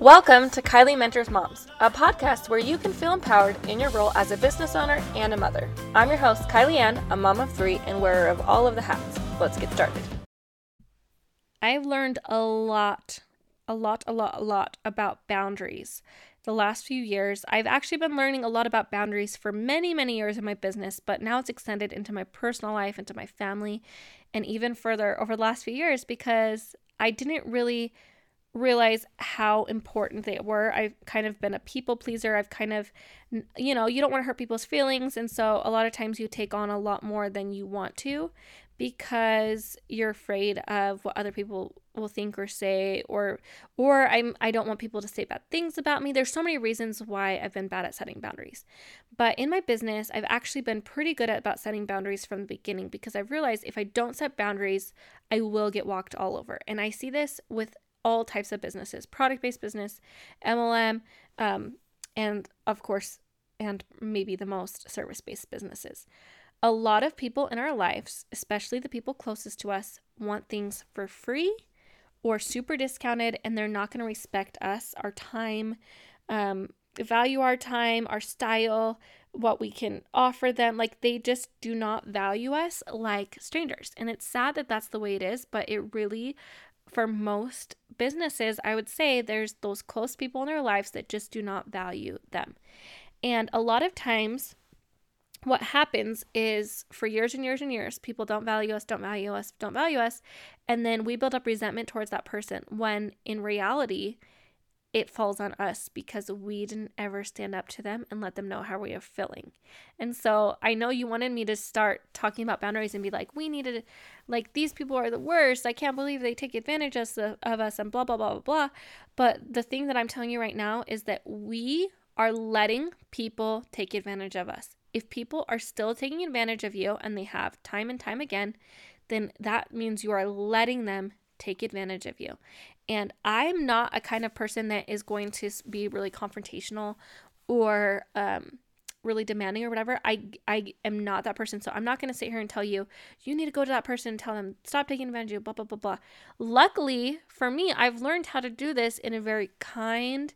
Welcome to Kylie Mentors Moms, a podcast where you can feel empowered in your role as a business owner and a mother. I'm your host, Kylie Ann, a mom of three and wearer of all of the hats. Let's get started. I've learned a lot, a lot, a lot, a lot about boundaries the last few years. I've actually been learning a lot about boundaries for many, many years in my business, but now it's extended into my personal life, into my family, and even further over the last few years because I didn't really realize how important they were. I've kind of been a people pleaser. I've kind of, you know, you don't want to hurt people's feelings. And so a lot of times you take on a lot more than you want to because you're afraid of what other people will think or say or or I'm I don't want people to say bad things about me. There's so many reasons why I've been bad at setting boundaries. But in my business, I've actually been pretty good at about setting boundaries from the beginning because I've realized if I don't set boundaries, I will get walked all over. And I see this with all types of businesses product based business, MLM, um, and of course, and maybe the most service based businesses. A lot of people in our lives, especially the people closest to us, want things for free or super discounted, and they're not going to respect us, our time, um, value our time, our style, what we can offer them. Like they just do not value us like strangers. And it's sad that that's the way it is, but it really for most businesses, I would say there's those close people in their lives that just do not value them. And a lot of times, what happens is for years and years and years, people don't value us, don't value us, don't value us. And then we build up resentment towards that person when in reality, it falls on us because we didn't ever stand up to them and let them know how we are feeling. And so I know you wanted me to start talking about boundaries and be like, we needed, like, these people are the worst. I can't believe they take advantage of, of us and blah, blah, blah, blah, blah. But the thing that I'm telling you right now is that we are letting people take advantage of us. If people are still taking advantage of you and they have time and time again, then that means you are letting them take advantage of you. And I'm not a kind of person that is going to be really confrontational or um, really demanding or whatever. I I am not that person. So I'm not going to sit here and tell you you need to go to that person and tell them stop taking advantage of you, blah blah blah blah. Luckily for me, I've learned how to do this in a very kind,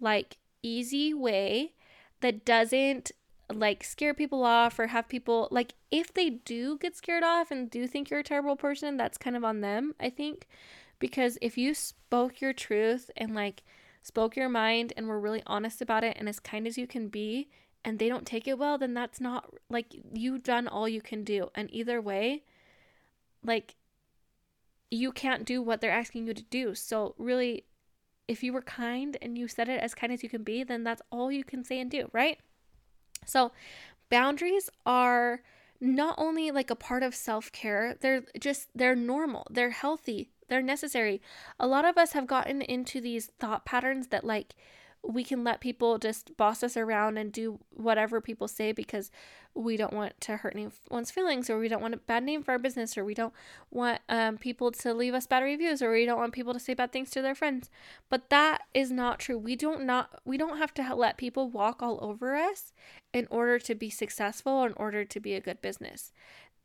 like easy way that doesn't like scare people off or have people like if they do get scared off and do think you're a terrible person, that's kind of on them, I think. Because if you spoke your truth and like spoke your mind and were really honest about it and as kind as you can be and they don't take it well, then that's not like you've done all you can do. And either way, like you can't do what they're asking you to do. So really if you were kind and you said it as kind as you can be, then that's all you can say and do, right? So, boundaries are not only like a part of self-care, they're just they're normal, they're healthy, they're necessary. A lot of us have gotten into these thought patterns that like we can let people just boss us around and do whatever people say because we don't want to hurt anyone's feelings or we don't want a bad name for our business or we don't want um, people to leave us bad reviews or we don't want people to say bad things to their friends. But that is not true. We don't not we don't have to let people walk all over us in order to be successful in order to be a good business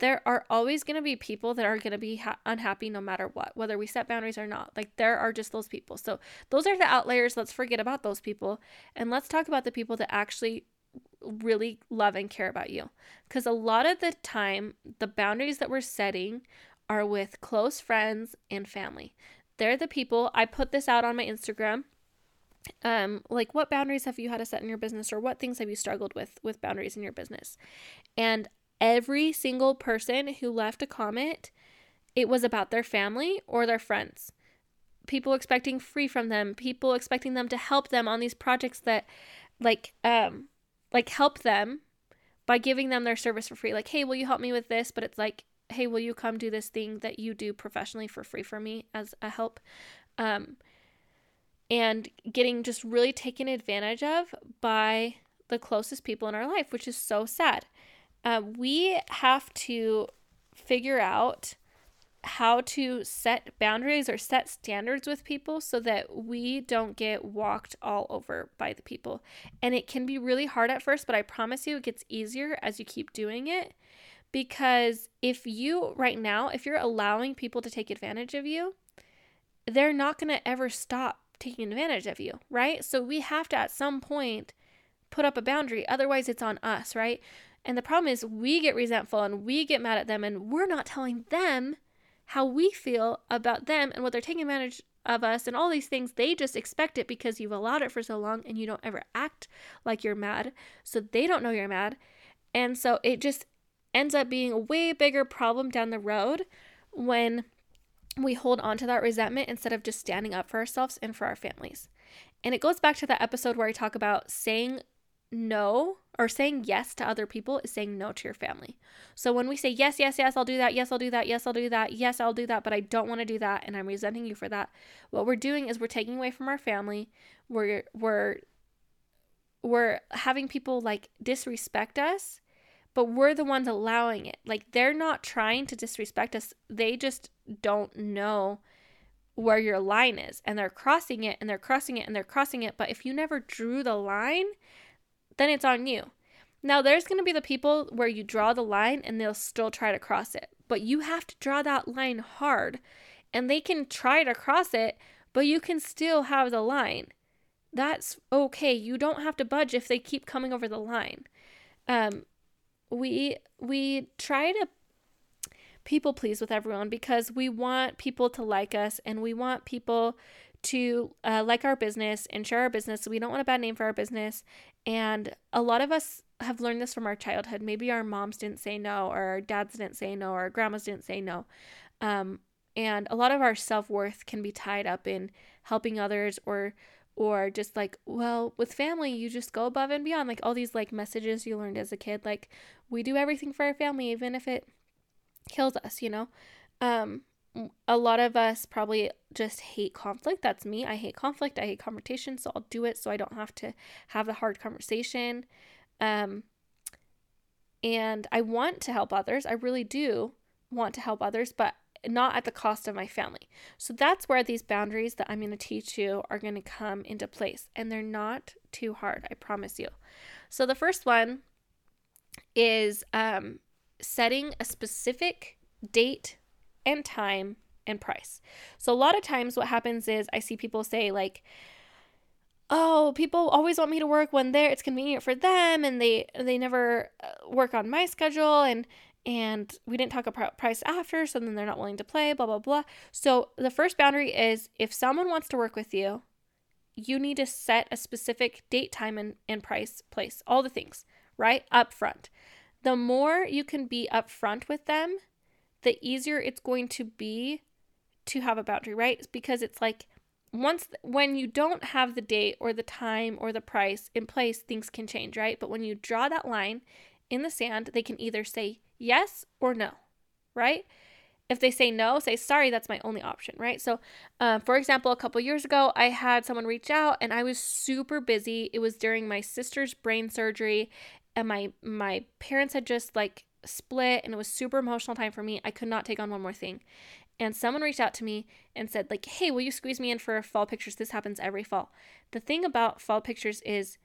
there are always going to be people that are going to be ha- unhappy no matter what, whether we set boundaries or not. Like, there are just those people. So, those are the outliers. Let's forget about those people and let's talk about the people that actually really love and care about you. Because a lot of the time, the boundaries that we're setting are with close friends and family. They're the people, I put this out on my Instagram um like what boundaries have you had to set in your business or what things have you struggled with with boundaries in your business and every single person who left a comment, it was about their family or their friends. People expecting free from them, people expecting them to help them on these projects that like um like help them by giving them their service for free. Like, "Hey, will you help me with this?" But it's like, "Hey, will you come do this thing that you do professionally for free for me as a help?" Um and getting just really taken advantage of by the closest people in our life, which is so sad uh, we have to figure out how to set boundaries or set standards with people so that we don't get walked all over by the people. And it can be really hard at first, but I promise you it gets easier as you keep doing it. Because if you, right now, if you're allowing people to take advantage of you, they're not going to ever stop taking advantage of you, right? So we have to at some point put up a boundary. Otherwise, it's on us, right? And the problem is we get resentful and we get mad at them and we're not telling them how we feel about them and what they're taking advantage of us and all these things. They just expect it because you've allowed it for so long and you don't ever act like you're mad. So they don't know you're mad. And so it just ends up being a way bigger problem down the road when we hold on to that resentment instead of just standing up for ourselves and for our families. And it goes back to that episode where I talk about saying no or saying yes to other people is saying no to your family. So when we say yes, yes, yes, I'll do that, yes, I'll do that, yes, I'll do that, yes, I'll do that, but I don't want to do that and I'm resenting you for that. What we're doing is we're taking away from our family. We're we're we're having people like disrespect us, but we're the ones allowing it. Like they're not trying to disrespect us. They just don't know where your line is and they're crossing it and they're crossing it and they're crossing it, but if you never drew the line, then it's on you. Now, there's going to be the people where you draw the line and they'll still try to cross it, but you have to draw that line hard. And they can try to cross it, but you can still have the line. That's okay. You don't have to budge if they keep coming over the line. Um, we we try to people please with everyone because we want people to like us and we want people to uh, like our business and share our business. We don't want a bad name for our business. And a lot of us have learned this from our childhood. Maybe our moms didn't say no, or our dads didn't say no, or our grandmas didn't say no. Um, and a lot of our self worth can be tied up in helping others or or just like well with family you just go above and beyond like all these like messages you learned as a kid like we do everything for our family even if it kills us you know um a lot of us probably just hate conflict. That's me. I hate conflict. I hate confrontation. So I'll do it so I don't have to have the hard conversation. Um, and I want to help others. I really do want to help others, but not at the cost of my family. So that's where these boundaries that I'm going to teach you are going to come into place. And they're not too hard, I promise you. So the first one is um, setting a specific date and time and price. So a lot of times what happens is I see people say like oh, people always want me to work when they're it's convenient for them and they they never uh, work on my schedule and and we didn't talk about price after, so then they're not willing to play, blah blah blah. So the first boundary is if someone wants to work with you, you need to set a specific date, time, and, and price, place, all the things, right? Up front. The more you can be upfront with them, the easier it's going to be to have a boundary, right? Because it's like once when you don't have the date or the time or the price in place, things can change, right? But when you draw that line in the sand, they can either say yes or no, right? If they say no, say sorry, that's my only option, right? So, uh, for example, a couple years ago, I had someone reach out and I was super busy. It was during my sister's brain surgery, and my my parents had just like split and it was super emotional time for me. I could not take on one more thing. And someone reached out to me and said like, "Hey, will you squeeze me in for fall pictures? This happens every fall." The thing about fall pictures is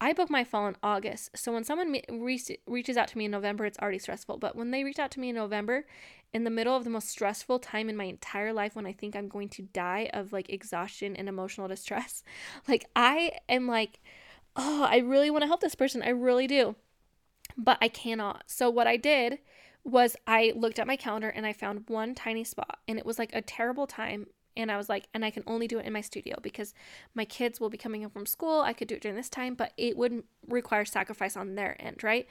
I book my fall in August. So when someone re- reaches out to me in November, it's already stressful. But when they reach out to me in November, in the middle of the most stressful time in my entire life when I think I'm going to die of like exhaustion and emotional distress, like I am like, "Oh, I really want to help this person. I really do." But I cannot. So what I did was I looked at my calendar and I found one tiny spot and it was like a terrible time and I was like and I can only do it in my studio because my kids will be coming home from school. I could do it during this time, but it would require sacrifice on their end, right?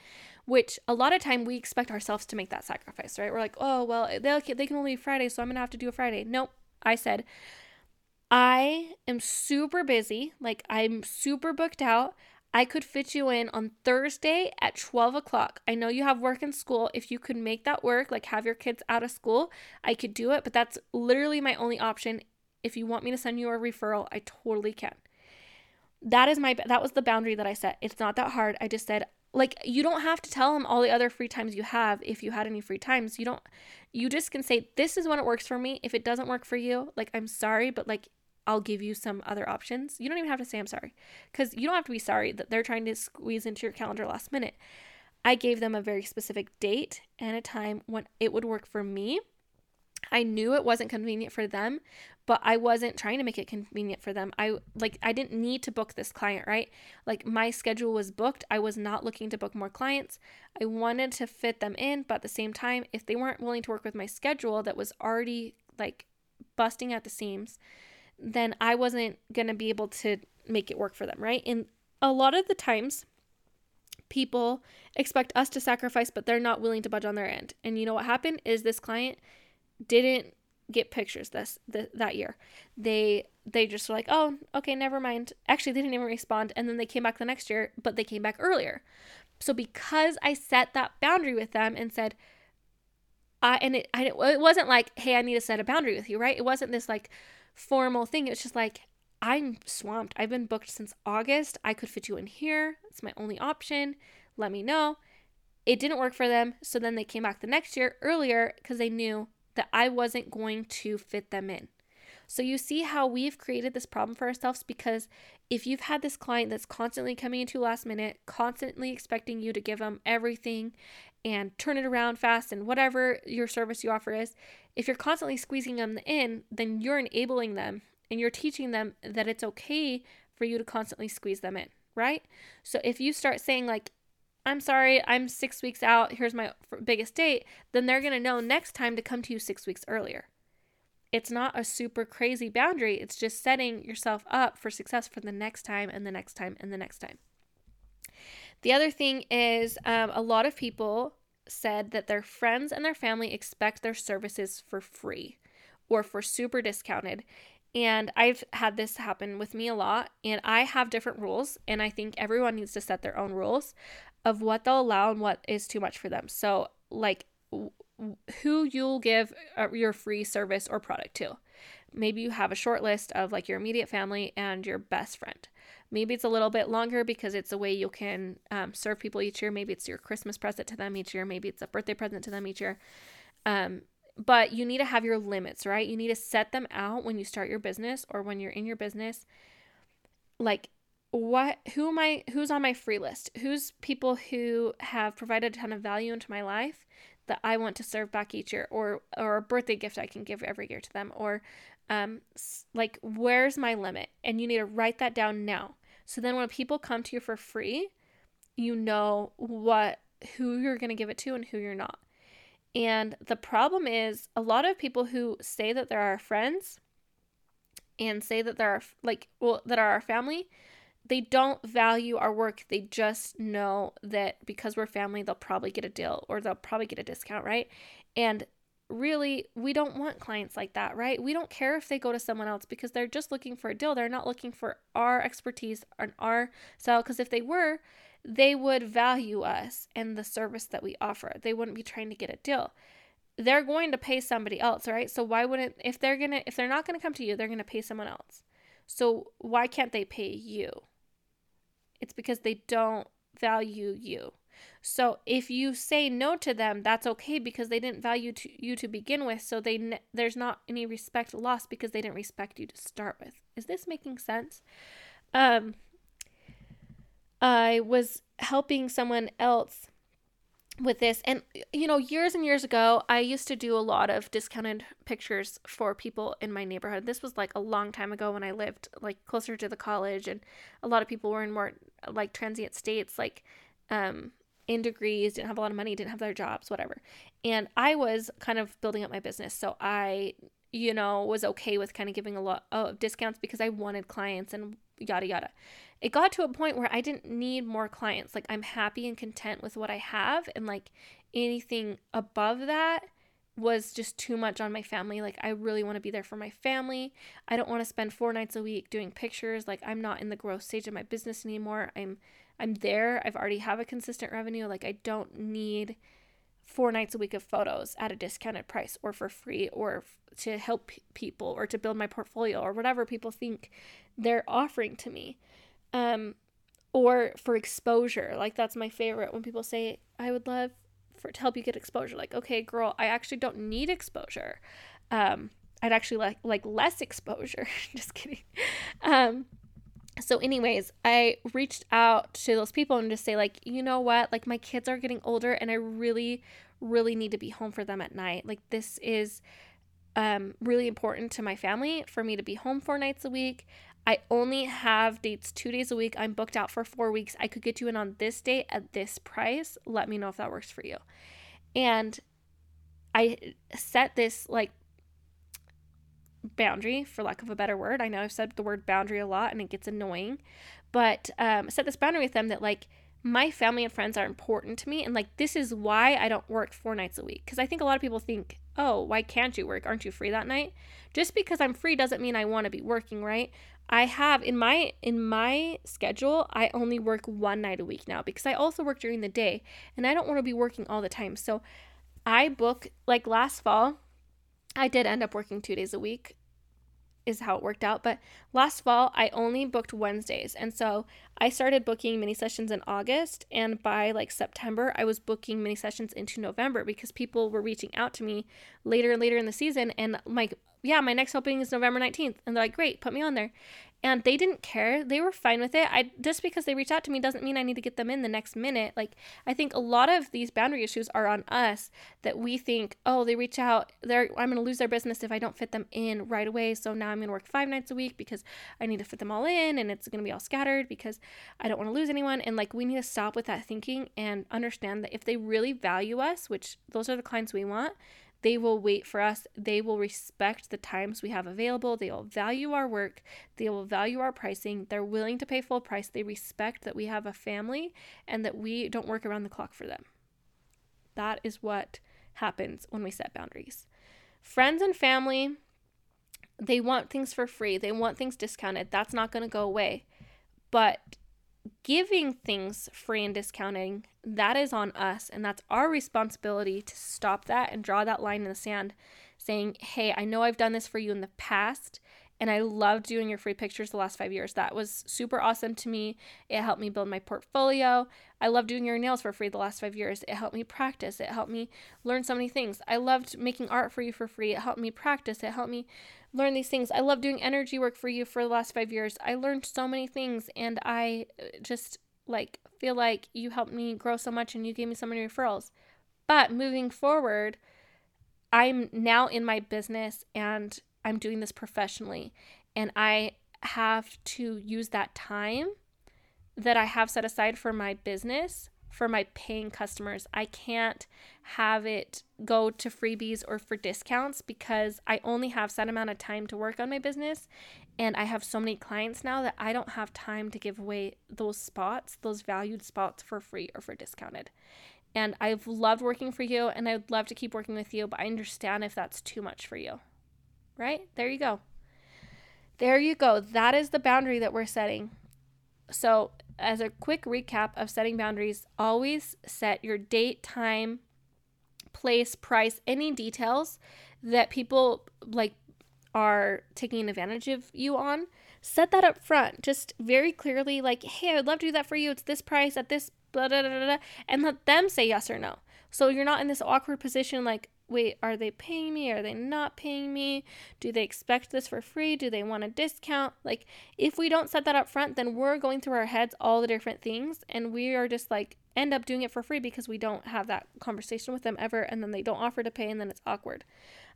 Which a lot of time we expect ourselves to make that sacrifice, right? We're like, "Oh, well, they they can only be Friday, so I'm going to have to do a Friday." Nope. I said I am super busy. Like I'm super booked out. I could fit you in on Thursday at 12 o'clock. I know you have work in school. If you could make that work, like have your kids out of school, I could do it, but that's literally my only option. If you want me to send you a referral, I totally can. That is my that was the boundary that I set. It's not that hard. I just said like you don't have to tell them all the other free times you have if you had any free times. You don't you just can say this is when it works for me. If it doesn't work for you, like I'm sorry, but like I'll give you some other options. You don't even have to say I'm sorry because you don't have to be sorry that they're trying to squeeze into your calendar last minute. I gave them a very specific date and a time when it would work for me. I knew it wasn't convenient for them, but I wasn't trying to make it convenient for them. I like I didn't need to book this client, right? Like my schedule was booked. I was not looking to book more clients. I wanted to fit them in, but at the same time, if they weren't willing to work with my schedule that was already like busting at the seams, then I wasn't going to be able to make it work for them, right? And a lot of the times people expect us to sacrifice but they're not willing to budge on their end. And you know what happened is this client didn't get pictures this, this that year. They they just were like, "Oh, okay, never mind." Actually, they didn't even respond and then they came back the next year, but they came back earlier. So because I set that boundary with them and said, I and it I, it wasn't like, "Hey, I need to set a boundary with you," right? It wasn't this like formal thing. It was just like, "I'm swamped. I've been booked since August. I could fit you in here. It's my only option. Let me know." It didn't work for them, so then they came back the next year earlier because they knew that I wasn't going to fit them in. So you see how we've created this problem for ourselves because if you've had this client that's constantly coming into last minute, constantly expecting you to give them everything and turn it around fast and whatever your service you offer is, if you're constantly squeezing them in, then you're enabling them and you're teaching them that it's okay for you to constantly squeeze them in, right? So if you start saying like I'm sorry, I'm six weeks out. Here's my biggest date. Then they're going to know next time to come to you six weeks earlier. It's not a super crazy boundary. It's just setting yourself up for success for the next time and the next time and the next time. The other thing is um, a lot of people said that their friends and their family expect their services for free or for super discounted. And I've had this happen with me a lot, and I have different rules, and I think everyone needs to set their own rules of what they'll allow and what is too much for them. So, like who you'll give uh, your free service or product to. Maybe you have a short list of like your immediate family and your best friend. Maybe it's a little bit longer because it's a way you can um, serve people each year. Maybe it's your Christmas present to them each year. Maybe it's a birthday present to them each year. Um, but you need to have your limits, right? You need to set them out when you start your business or when you're in your business. Like what who am I who's on my free list? Who's people who have provided a ton of value into my life that I want to serve back each year or or a birthday gift I can give every year to them or um like where's my limit? And you need to write that down now. So then when people come to you for free, you know what who you're going to give it to and who you're not. And the problem is a lot of people who say that they're our friends and say that they're our, like well that are our family they don't value our work. They just know that because we're family, they'll probably get a deal or they'll probably get a discount, right? And really, we don't want clients like that, right? We don't care if they go to someone else because they're just looking for a deal. They're not looking for our expertise and our style. Because if they were, they would value us and the service that we offer. They wouldn't be trying to get a deal. They're going to pay somebody else, right? So why wouldn't if they're gonna if they're not gonna come to you, they're gonna pay someone else. So why can't they pay you? It's because they don't value you. So if you say no to them, that's okay because they didn't value to, you to begin with. So they ne- there's not any respect lost because they didn't respect you to start with. Is this making sense? Um, I was helping someone else with this. And you know years and years ago i used to do a lot of discounted pictures for people in my neighborhood. This was like a long time ago when i lived like closer to the college and a lot of people were in more like transient states like um in degrees didn't have a lot of money didn't have their jobs whatever. And i was kind of building up my business so i you know was okay with kind of giving a lot of discounts because i wanted clients and yada yada it got to a point where I didn't need more clients. Like I'm happy and content with what I have and like anything above that was just too much on my family. Like I really want to be there for my family. I don't want to spend 4 nights a week doing pictures. Like I'm not in the growth stage of my business anymore. I'm I'm there. I've already have a consistent revenue. Like I don't need four nights a week of photos at a discounted price or for free or f- to help people or to build my portfolio or whatever people think they're offering to me um, or for exposure. Like that's my favorite when people say, "I would love for to help you get exposure." Like, okay, girl, I actually don't need exposure. Um, I'd actually like like less exposure. Just kidding. Um, so anyways i reached out to those people and just say like you know what like my kids are getting older and i really really need to be home for them at night like this is um, really important to my family for me to be home four nights a week. I only have dates two days a week. I'm booked out for four weeks. I could get you in on this date at this price. Let me know if that works for you. And I set this like boundary, for lack of a better word. I know I've said the word boundary a lot and it gets annoying, but um, set this boundary with them that like my family and friends are important to me and like this is why I don't work four nights a week because I think a lot of people think, "Oh, why can't you work? Aren't you free that night?" Just because I'm free doesn't mean I want to be working, right? I have in my in my schedule, I only work one night a week now because I also work during the day and I don't want to be working all the time. So I book like last fall, I did end up working 2 days a week is how it worked out. But last fall, I only booked Wednesdays. And so I started booking mini sessions in August. And by like September, I was booking mini sessions into November because people were reaching out to me later and later in the season. And like, yeah, my next opening is November 19th. And they're like, great, put me on there and they didn't care. They were fine with it. I just because they reached out to me doesn't mean i need to get them in the next minute. Like i think a lot of these boundary issues are on us that we think oh they reach out they're i'm going to lose their business if i don't fit them in right away. So now i'm going to work five nights a week because i need to fit them all in and it's going to be all scattered because i don't want to lose anyone. And like we need to stop with that thinking and understand that if they really value us which those are the clients we want they will wait for us. They will respect the times we have available. They will value our work. They will value our pricing. They're willing to pay full price. They respect that we have a family and that we don't work around the clock for them. That is what happens when we set boundaries. Friends and family, they want things for free, they want things discounted. That's not going to go away. But giving things free and discounting, that is on us. And that's our responsibility to stop that and draw that line in the sand, saying, Hey, I know I've done this for you in the past. And I loved doing your free pictures the last five years. That was super awesome to me. It helped me build my portfolio. I loved doing your nails for free the last five years. It helped me practice. It helped me learn so many things. I loved making art for you for free. It helped me practice. It helped me learn these things. I love doing energy work for you for the last five years. I learned so many things and I uh, just like feel like you helped me grow so much and you gave me so many referrals. But moving forward, I'm now in my business and I'm doing this professionally and I have to use that time that I have set aside for my business for my paying customers. I can't have it go to freebies or for discounts because I only have set amount of time to work on my business and I have so many clients now that I don't have time to give away those spots, those valued spots for free or for discounted. And I've loved working for you and I'd love to keep working with you, but I understand if that's too much for you. Right? There you go. There you go. That is the boundary that we're setting. So, as a quick recap of setting boundaries, always set your date, time, place, price, any details that people like are taking advantage of you on. Set that up front. Just very clearly, like, hey, I'd love to do that for you. It's this price at this, blah, blah, blah, blah, and let them say yes or no. So you're not in this awkward position like, wait, are they paying me? Are they not paying me? Do they expect this for free? Do they want a discount? Like, if we don't set that up front, then we're going through our heads all the different things and we are just like, end up doing it for free because we don't have that conversation with them ever and then they don't offer to pay and then it's awkward.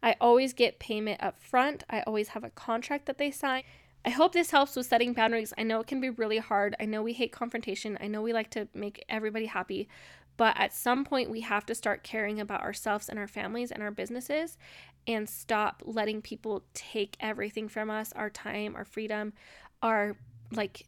I always get payment up front. I always have a contract that they sign. I hope this helps with setting boundaries. I know it can be really hard. I know we hate confrontation. I know we like to make everybody happy, but at some point, we have to start caring about ourselves and our families and our businesses and stop letting people take everything from us our time, our freedom, our like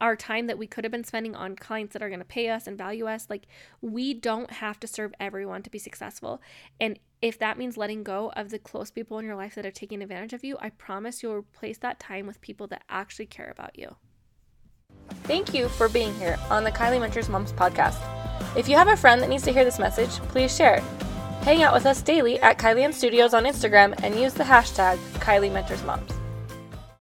our time that we could have been spending on clients that are going to pay us and value us. Like we don't have to serve everyone to be successful. And if that means letting go of the close people in your life that are taking advantage of you i promise you'll replace that time with people that actually care about you. Thank you for being here on the kylie mentors moms podcast if you have a friend that needs to hear this message, please share it. Hang out with us daily at Kylie Studios on Instagram and use the hashtag Kylie Mentors Moms.